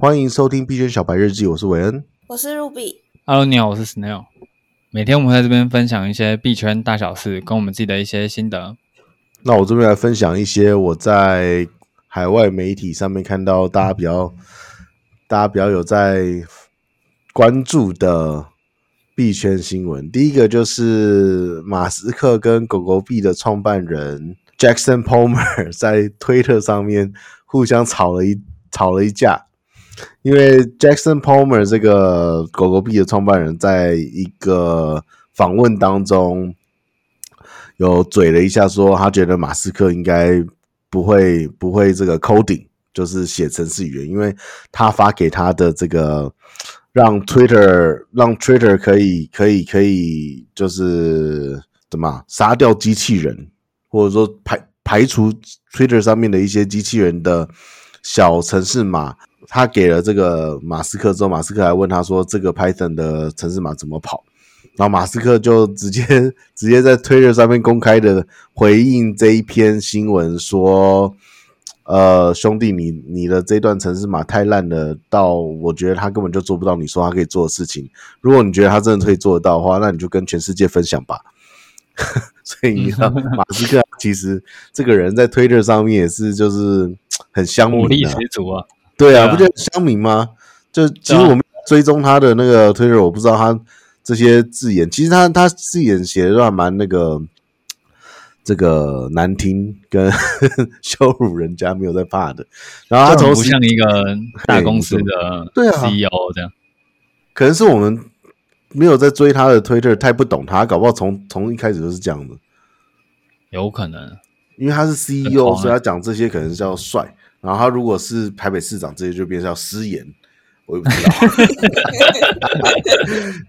欢迎收听币圈小白日记，我是韦恩，我是 Ruby。Hello，你好，我是 Snail。每天我们在这边分享一些币圈大小事，跟我们自己的一些心得。那我这边来分享一些我在海外媒体上面看到大家比较、大家比较有在关注的币圈新闻。第一个就是马斯克跟狗狗币的创办人 Jackson Palmer 在推特上面互相吵了一吵了一架。因为 Jackson Palmer 这个狗狗币的创办人，在一个访问当中有嘴了一下，说他觉得马斯克应该不会不会这个 coding，就是写程式语言，因为他发给他的这个让 Twitter 让 Twitter 可以可以可以就是怎么杀掉机器人，或者说排排除 Twitter 上面的一些机器人的小程式码。他给了这个马斯克之后，马斯克还问他说：“这个 Python 的程式码怎么跑？”然后马斯克就直接 直接在 Twitter 上面公开的回应这一篇新闻说：“呃，兄弟，你你的这段程式码太烂了，到我觉得他根本就做不到你说他可以做的事情。如果你觉得他真的可以做得到的话，那你就跟全世界分享吧。”所以你知道，马斯克其实这个人在 Twitter 上面也是就是很香火力十足啊。对啊，不觉得很乡民吗？就其实我们追踪他的那个推特，我不知道他这些字眼，其实他他字眼写的都还蛮那个这个难听跟 羞辱人家，没有在怕的。然后他从不像一个大公司的对啊。CEO 这样，可能是我们没有在追他的推特，太不懂他，搞不好从从一开始就是这样的，有可能，因为他是 CEO，所以他讲这些可能是要帅。然后他如果是台北市长，这些就变成叫失言，我也不知道。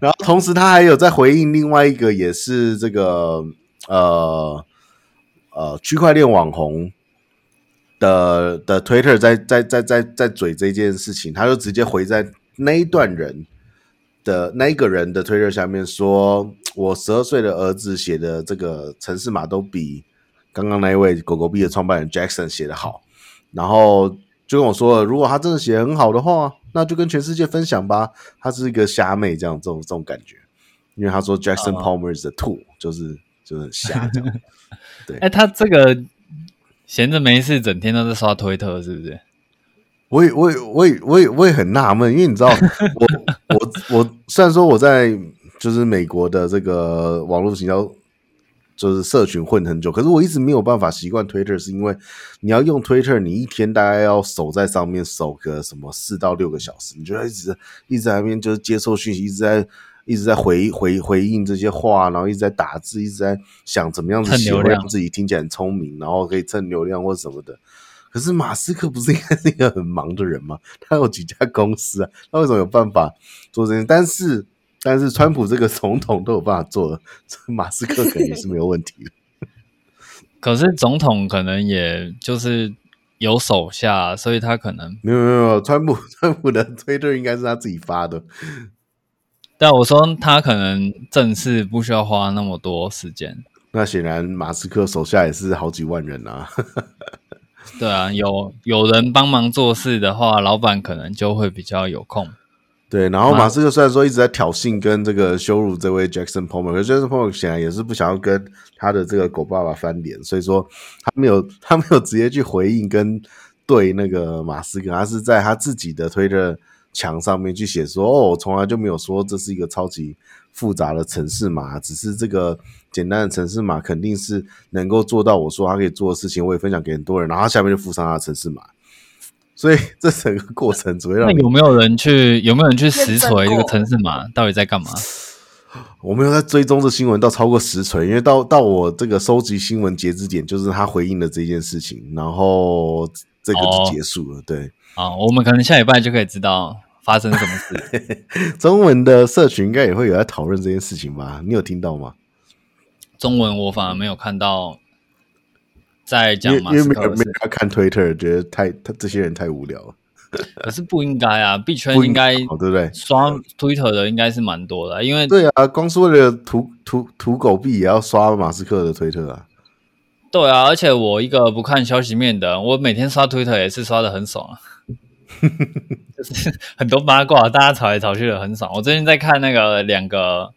然后同时他还有在回应另外一个，也是这个呃呃区块链网红的的 Twitter 在在在在在嘴这件事情，他就直接回在那一段人的那一个人的 Twitter 下面说：“我十二岁的儿子写的这个城市码都比刚刚那一位狗狗币的创办人 Jackson 写的好。”然后就跟我说了，如果他真的写很好的话，那就跟全世界分享吧。他是一个虾妹，这样这种这种感觉。因为他说 Jackson Palmer is a tool，就是就是很瞎这样。对，哎，他这个闲着没事，整天都在刷推特，是不是？我也我也我也我也我也很纳闷，因为你知道，我我我虽然说我在就是美国的这个网络行销。就是社群混很久，可是我一直没有办法习惯 Twitter，是因为你要用 Twitter，你一天大概要守在上面守个什么四到六个小时，你就一直一直在那边就是接受讯息，一直在一直在回回回应这些话，然后一直在打字，一直在想怎么样子写会让自己听起来很聪明，然后可以蹭流量或什么的。可是马斯克不是应该是一个很忙的人吗？他有几家公司啊，他为什么有办法做这些？但是。但是川普这个总统都有办法做了，马斯克肯定是没有问题的。可是总统可能也就是有手下，所以他可能没有没有没有。川普 川普的推特应该是他自己发的。但我说他可能正式不需要花那么多时间。那显然马斯克手下也是好几万人啊。对啊，有有人帮忙做事的话，老板可能就会比较有空。对，然后马斯克虽然说一直在挑衅跟这个羞辱这位 Jackson Palmer，可是 Jackson Palmer 显然也是不想要跟他的这个狗爸爸翻脸，所以说他没有他没有直接去回应跟对那个马斯克，他是在他自己的推特墙上面去写说：“哦，我从来就没有说这是一个超级复杂的城市码，只是这个简单的城市码肯定是能够做到我说他可以做的事情，我也分享给很多人。”然后他下面就附上他的城市码。所以 这整个过程主要，那有没有人去有没有人去实锤这个城市码到底在干嘛？我没有在追踪这新闻到超过实锤，因为到到我这个收集新闻截止点就是他回应了这件事情，然后这个就结束了。哦、对，啊，我们可能下礼拜就可以知道发生什么事。中文的社群应该也会有在讨论这件事情吧？你有听到吗？中文我反而没有看到。在讲马斯克，因为没有没有他看推特，觉得太他这些人太无聊了。可是不应该啊，币圈应该对不对？刷推特的应该是蛮多的，因为对啊，光是为了图图图狗币也要刷马斯克的推特啊。对啊，而且我一个不看消息面的，我每天刷推特也是刷的很爽啊。就是很多八卦，大家吵来吵去的很爽。我最近在看那个两个，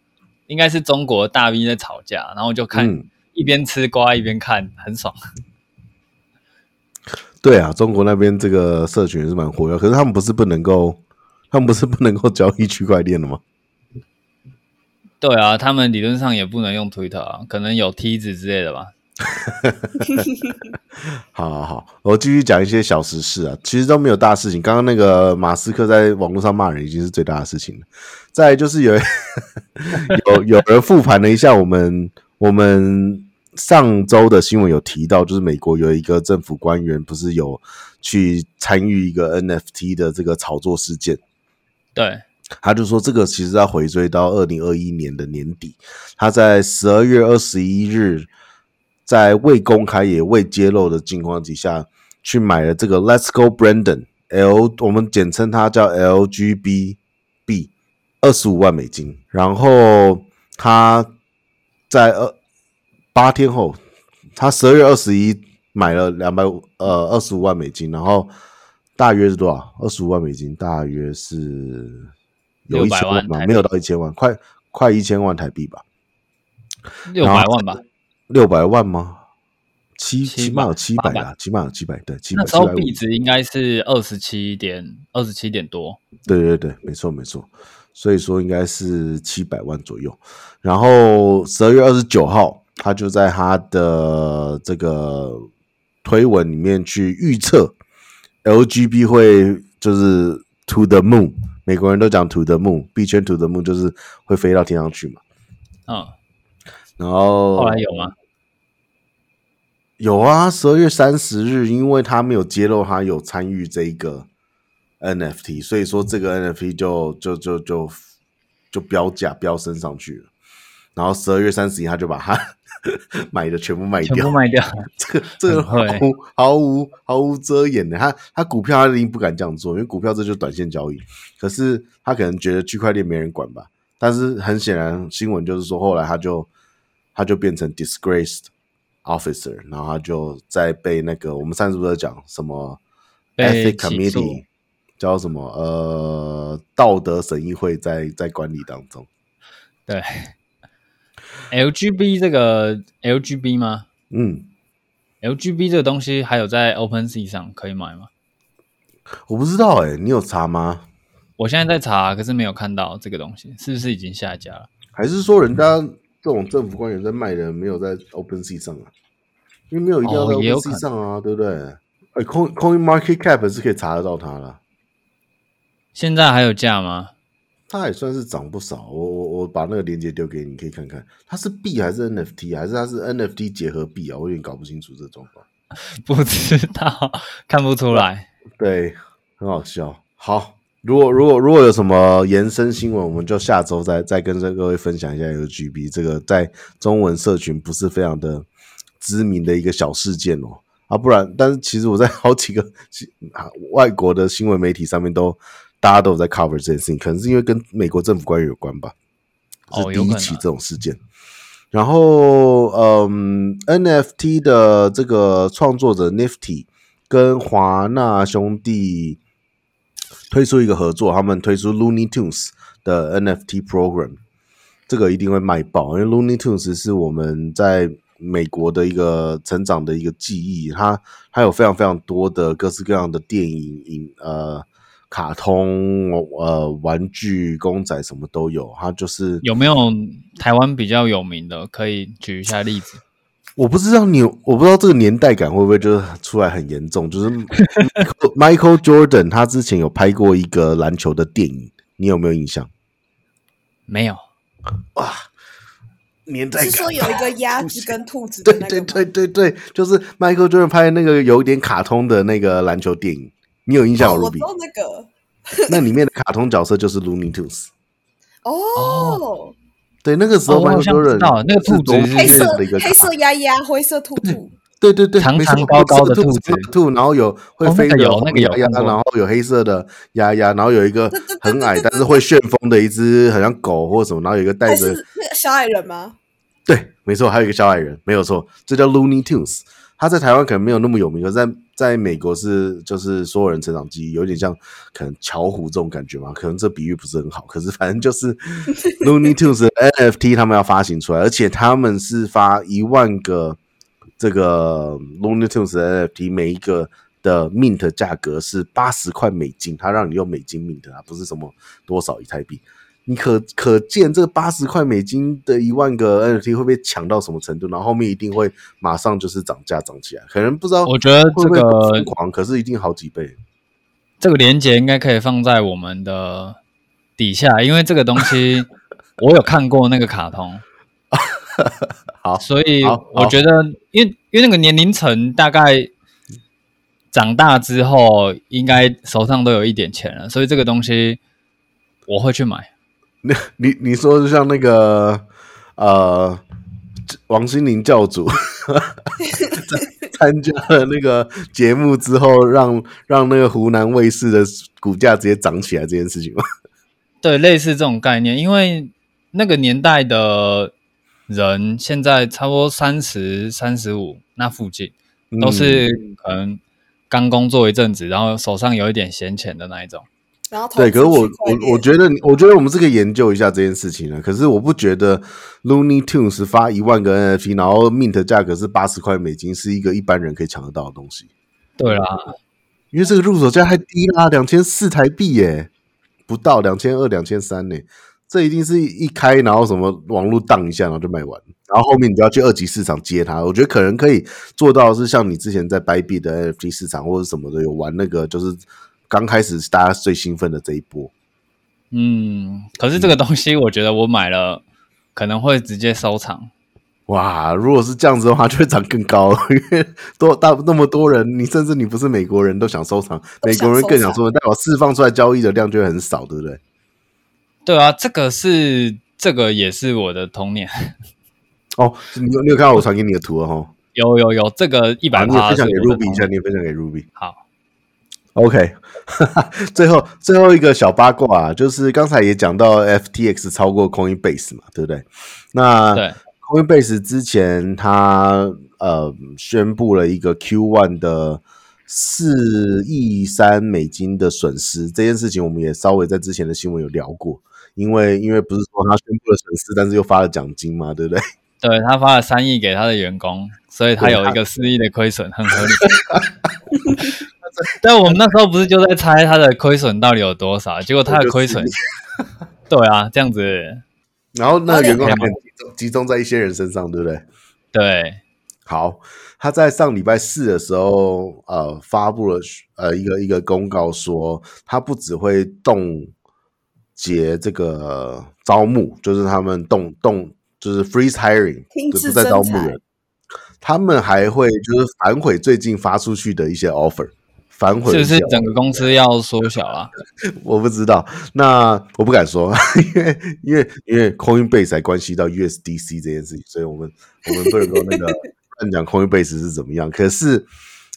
应该是中国大 V 在吵架，然后就看、嗯、一边吃瓜一边看，很爽。对啊，中国那边这个社群也是蛮活跃，可是他们不是不能够，他们不是不能够交易区块链的吗？对啊，他们理论上也不能用 Twitter 啊，可能有梯子之类的吧。好好好，我继续讲一些小时事啊，其实都没有大事情。刚刚那个马斯克在网络上骂人已经是最大的事情了。再来就是有 有有人复盘了一下我们我们上周的新闻，有提到，就是美国有一个政府官员不是有去参与一个 NFT 的这个炒作事件。对，他就说这个其实要回追到二零二一年的年底，他在十二月二十一日。在未公开也未揭露的情况底下，去买了这个 Let's Go Brandon L，我们简称它叫 LGBB，二十五万美金。然后他在二八天后，他十二月二十一买了两百呃二十五万美金，然后大约是多少？二十五万美金大约是有一千万吗？没有到一千万，快快一千万台币吧？六百万吧。六百万吗？七起码有七百啊，起码有七百，对，七百。那时候币值应该是二十七点二十七点多。对对对，没错没错，所以说应该是七百万左右。然后十二月二十九号，他就在他的这个推文里面去预测 LGB 会就是 to the moon，美国人都讲 to the moon，币圈 to the moon 就是会飞到天上去嘛。嗯。然后后来有吗？有啊，十二月三十日，因为他没有揭露他有参与这一个 NFT，所以说这个 NFT 就就就就就标价飙升上去了。然后十二月三十一，他就把他 买的全部卖掉，全部卖掉。这个这个毫无毫无毫无遮掩的，他他股票他一定不敢这样做，因为股票这就是短线交易。可是他可能觉得区块链没人管吧。但是很显然，新闻就是说后来他就。他就变成 disgraced officer，然后他就在被那个我们上次不是讲什么 ethics committee 叫什么呃道德审议会在在管理当中。对，LGB 这个 LGB 吗？嗯，LGB 这个东西还有在 OpenSea 上可以买吗？我不知道哎、欸，你有查吗？我现在在查，可是没有看到这个东西，是不是已经下架了？还是说人家？这种政府官员在卖的没有在 OpenSea 上啊，因为没有一定要在 OpenSea 上啊，对不对？哎，Coin Coin Market Cap 是可以查得到它了。现在还有价吗？它也算是涨不少。我我我把那个链接丢给你，可以看看它是币还是 NFT，还是它是 NFT 结合币啊？我有点搞不清楚这状况。不知道，看不出来。对，很好笑。好。如果如果如果有什么延伸新闻，我们就下周再再跟各位分享一下 LGB 这个在中文社群不是非常的知名的一个小事件哦啊，不然，但是其实我在好几个 外国的新闻媒体上面都大家都有在 cover 这件事情，可能是因为跟美国政府官员有关吧，是第一起这种事件。然后，嗯，NFT 的这个创作者 Nifty 跟华纳兄弟。推出一个合作，他们推出 Looney Tunes 的 NFT program，这个一定会卖爆，因为 Looney Tunes 是我们在美国的一个成长的一个记忆，它它有非常非常多的各式各样的电影、影呃卡通、呃玩具、公仔什么都有，它就是有没有台湾比较有名的，可以举一下例子？我不知道你，我不知道这个年代感会不会就是出来很严重。就是 Michael Jordan 他之前有拍过一个篮球的电影，你有没有印象？没有。哇，年代感。是说有一个鸭子跟兔子的那个？对对对对对，就是 Michael Jordan 拍的那个有点卡通的那个篮球电影，你有印象我那个。那里面的卡通角色就是 Looney Tunes。哦。哦对，那个时候蛮多人，那个兔子黑色的一个黑色鸭鸭，灰色兔兔，对对对，长长高高的兔子兔，然后有会飞的那个鸭鸭，然后有黑色的鸭鸭，然后有一个很矮但是会旋风的一只，好像狗或什么，然后有一个带着那个小矮人吗？对，没错，还有一个小矮人，没有错，这叫 Looney Tunes。他在台湾可能没有那么有名，可是在在美国是就是所有人成长记忆，有点像可能巧虎这种感觉嘛。可能这比喻不是很好，可是反正就是 Looney Tunes 的 NFT 他们要发行出来，而且他们是发一万个这个 Looney Tunes 的 NFT，每一个的 mint 价格是八十块美金，他让你用美金 mint 啊，不是什么多少以太币。你可可见这个八十块美金的一万个 NFT 会不会抢到什么程度？然后后面一定会马上就是涨价涨起来，可能不知道。我觉得这个疯狂，可是一定好几倍。这个连接应该可以放在我们的底下，因为这个东西 我有看过那个卡通。好，所以我觉得，因为因为那个年龄层大概长大之后，应该手上都有一点钱了，所以这个东西我会去买。你你说就像那个呃，王心凌教主 参加了那个节目之后让，让让那个湖南卫视的股价直接涨起来这件事情吗？对，类似这种概念，因为那个年代的人现在差不多三十三十五那附近，都是可能刚工作一阵子，然后手上有一点闲钱的那一种。然后对，可是我我我觉得，我觉得我们是可以研究一下这件事情的。可是我不觉得 Looney Tunes 发一万个 NFT，然后 mint 价格是八十块美金，是一个一般人可以抢得到的东西。对啦，因为这个入手价太低啦，两千四台币耶，不到两千二、两千三呢。这一定是一开，然后什么网络荡一下，然后就卖完，然后后面你就要去二级市场接它。我觉得可能可以做到是像你之前在 Bybit 的 NFT 市场或者什么的有玩那个，就是。刚开始是大家最兴奋的这一波，嗯，可是这个东西我觉得我买了可能会直接收藏。哇，如果是这样子的话，就会涨更高，因 为多大那么多人，你甚至你不是美国人都想收藏，美国人更想收藏，但我释放出来交易的量就会很少，对不对？对啊，这个是这个也是我的童年。哦，你有你有看到我传给你的图了哈？有有有，这个一百趴，你也分享给 Ruby 一下，你也分享给 Ruby。好。OK，最后最后一个小八卦啊，就是刚才也讲到 FTX 超过 Coinbase 嘛，对不对？那对 Coinbase 之前他呃宣布了一个 Q one 的四亿三美金的损失，这件事情我们也稍微在之前的新闻有聊过，因为因为不是说他宣布了损失，但是又发了奖金嘛，对不对？对，他发了三亿给他的员工，所以他有一个四亿的亏损，很合理。但我们那时候不是就在猜他的亏损到底有多少？结果他的亏损，对啊，这样子。然后那个员工很集中集中在一些人身上，对不对？对。好，他在上礼拜四的时候，呃，发布了呃一个一个公告说，他不只会冻结这个招募，就是他们冻冻就是 freeze hiring，就不再招募人。他们还会就是反悔最近发出去的一些 offer。反悔就是整个公司要缩小啊？我不知道，那我不敢说，因为因为因为 Coinbase 还关系到 USDC 这件事情，所以我们我们不能够那个 乱讲 Coinbase 是怎么样。可是，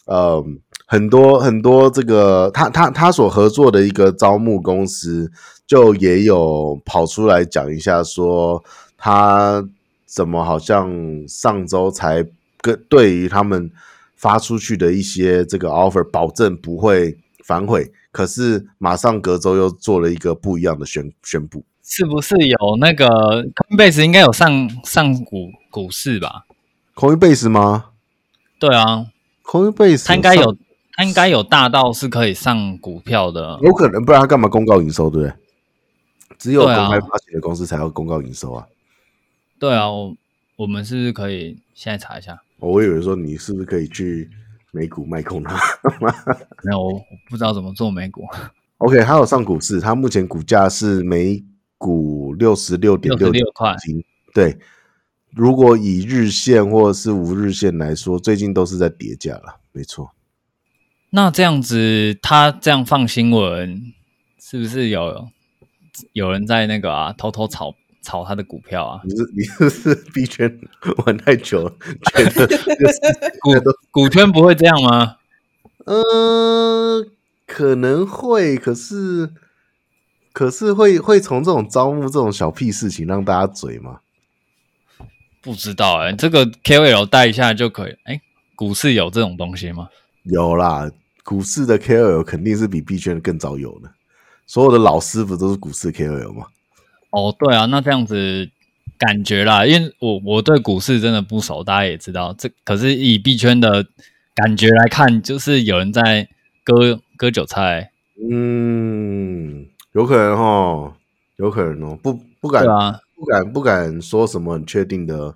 呃，很多很多这个他他他所合作的一个招募公司，就也有跑出来讲一下，说他怎么好像上周才跟对于他们。发出去的一些这个 offer，保证不会反悔。可是马上隔周又做了一个不一样的宣宣布，是不是有那个 Coinbase 应该有上上股股市吧？Coinbase 吗？对啊，Coinbase 它应该有，它应该有大到是可以上股票的。有可能，不然他干嘛公告营收？对不对？只有公开发行的公司才要公告营收啊。对啊，我我们是不是可以现在查一下？我以为说你是不是可以去美股卖空它？没有，我不知道怎么做美股。OK，它有上股市，它目前股价是每股六十六点六六块。对，如果以日线或者是五日线来说，最近都是在跌价了，没错。那这样子，他这样放新闻，是不是有有人在那个啊偷偷炒？炒他的股票啊！你是你是是 币圈玩太久了，觉得 股股圈不会这样吗？嗯，可能会，可是可是会会从这种招募这种小屁事情让大家嘴吗？不知道哎、欸，这个 KOL 带一下就可以。哎、欸，股市有这种东西吗？有啦，股市的 KOL 肯定是比币圈更早有的。所有的老师不都是股市 KOL 吗？哦，对啊，那这样子感觉啦，因为我我对股市真的不熟，大家也知道这，可是以币圈的感觉来看，就是有人在割割韭菜。嗯，有可能哦，有可能哦，不不敢，啊、不敢不敢说什么很确定的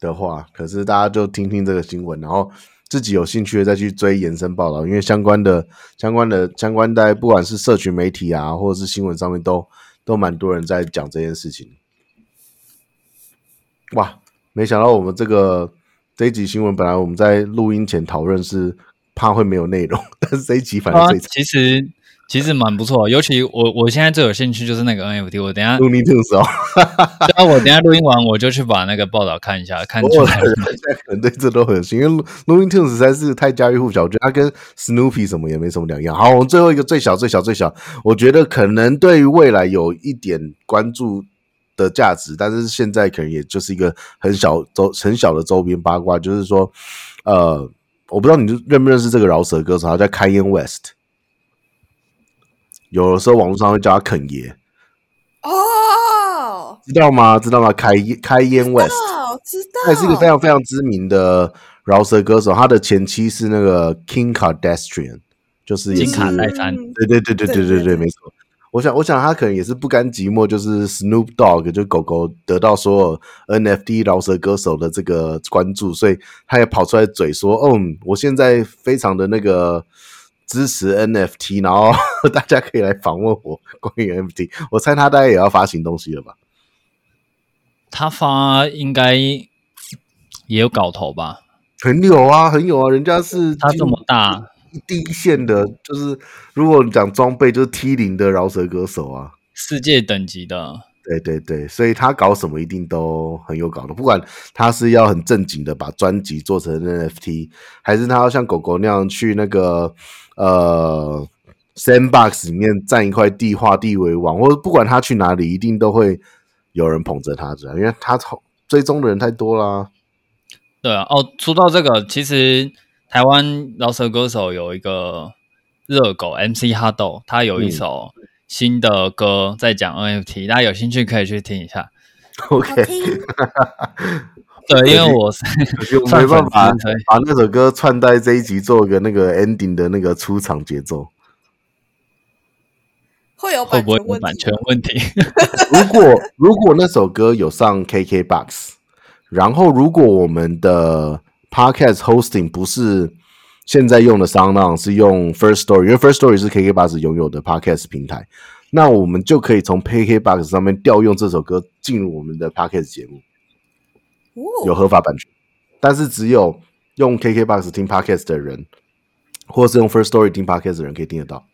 的话，可是大家就听听这个新闻，然后自己有兴趣的再去追延伸报道，因为相关的相关的相关在不管是社群媒体啊，或者是新闻上面都都蛮多人在讲这件事情。哇，没想到我们这个这一集新闻，本来我们在录音前讨论是。怕会没有内容，但是这一集反而最、啊、其实其实蛮不错，尤其我我现在最有兴趣就是那个 NFT，我等下录音的时候，对啊，我等下录音完我就去把那个报道看一下，看出来。现在可能对这都很有兴趣，因为 Looney Tunes 实在是太家喻户晓，我觉得它跟 Snoopy 什么也没什么两样。好，我们最后一个最小最小最小，我觉得可能对于未来有一点关注的价值，但是现在可能也就是一个很小周很小的周边八卦，就是说，呃。我不知道你认不认识这个饶舌歌手，他叫 Kanye West。有的时候网络上会叫他肯爷。哦，知道吗？知道吗？Kanye Kanye West，知道，他也是一个非常非常知名的饶舌歌手。他的前妻是那个 King Kardashian，就是金卡戴珊。对对对对对对对，没错。我想，我想他可能也是不甘寂寞，就是 Snoop Dogg 就狗狗得到所有 NFT 饶舌歌手的这个关注，所以他也跑出来嘴说：“哦，我现在非常的那个支持 NFT，然后 大家可以来访问我关于 NFT。”我猜他大概也要发行东西了吧？他发应该也有搞头吧？很有啊，很有啊，人家是他这么大。第一线的，就是如果你讲装备，就是 T 零的饶舌歌手啊，世界等级的。对对对，所以他搞什么一定都很有搞头，不管他是要很正经的把专辑做成 NFT，还是他要像狗狗那样去那个呃 Sandbox 里面占一块地画地为王，或者不管他去哪里，一定都会有人捧着他，这样，因为他追踪的人太多啦。对啊，哦，说到这个，其实。台湾饶舌歌手有一个热狗 MC 哈豆，他有一首新的歌在讲 NFT，大家有兴趣可以去听一下。OK，对，因为我是 我没办法把那首歌串在这一集做个那个 ending 的那个出场节奏，会有会不会有版权问题？如果如果那首歌有上 KKBOX，然后如果我们的 Podcast hosting 不是现在用的 SoundOn，是用 First Story，因为 First Story 是 KKBOX 拥有的 Podcast 平台，那我们就可以从 KKBOX 上面调用这首歌进入我们的 Podcast 节目，有合法版权，但是只有用 KKBOX 听 Podcast 的人，或是用 First Story 听 Podcast 的人可以听得到。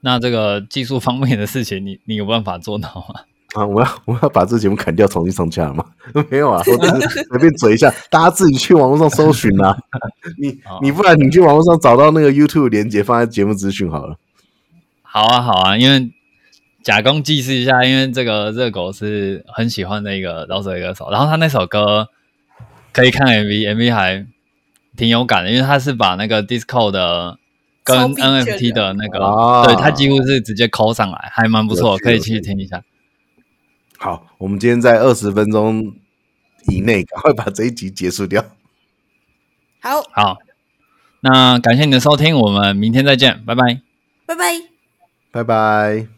那这个技术方面的事情，你你有办法做到吗？啊！我要我要把这节目砍掉，重新上架吗？没有啊，我只是随便嘴一下，大家自己去网络上搜寻啊。你你不然你去网络上找到那个 YouTube 连接，放在节目资讯好了。好啊好啊，因为假公济私一下，因为这个热狗是很喜欢的一个饶舌歌手，然后他那首歌可以看 MV，MV 还挺有感的，因为他是把那个 Discord 的跟 NFT 的那个，啊、对他几乎是直接抠上来，还蛮不错，可以去听一下。好，我们今天在二十分钟以内赶快把这一集结束掉。好，好，那感谢你的收听，我们明天再见，拜拜，拜拜，拜拜。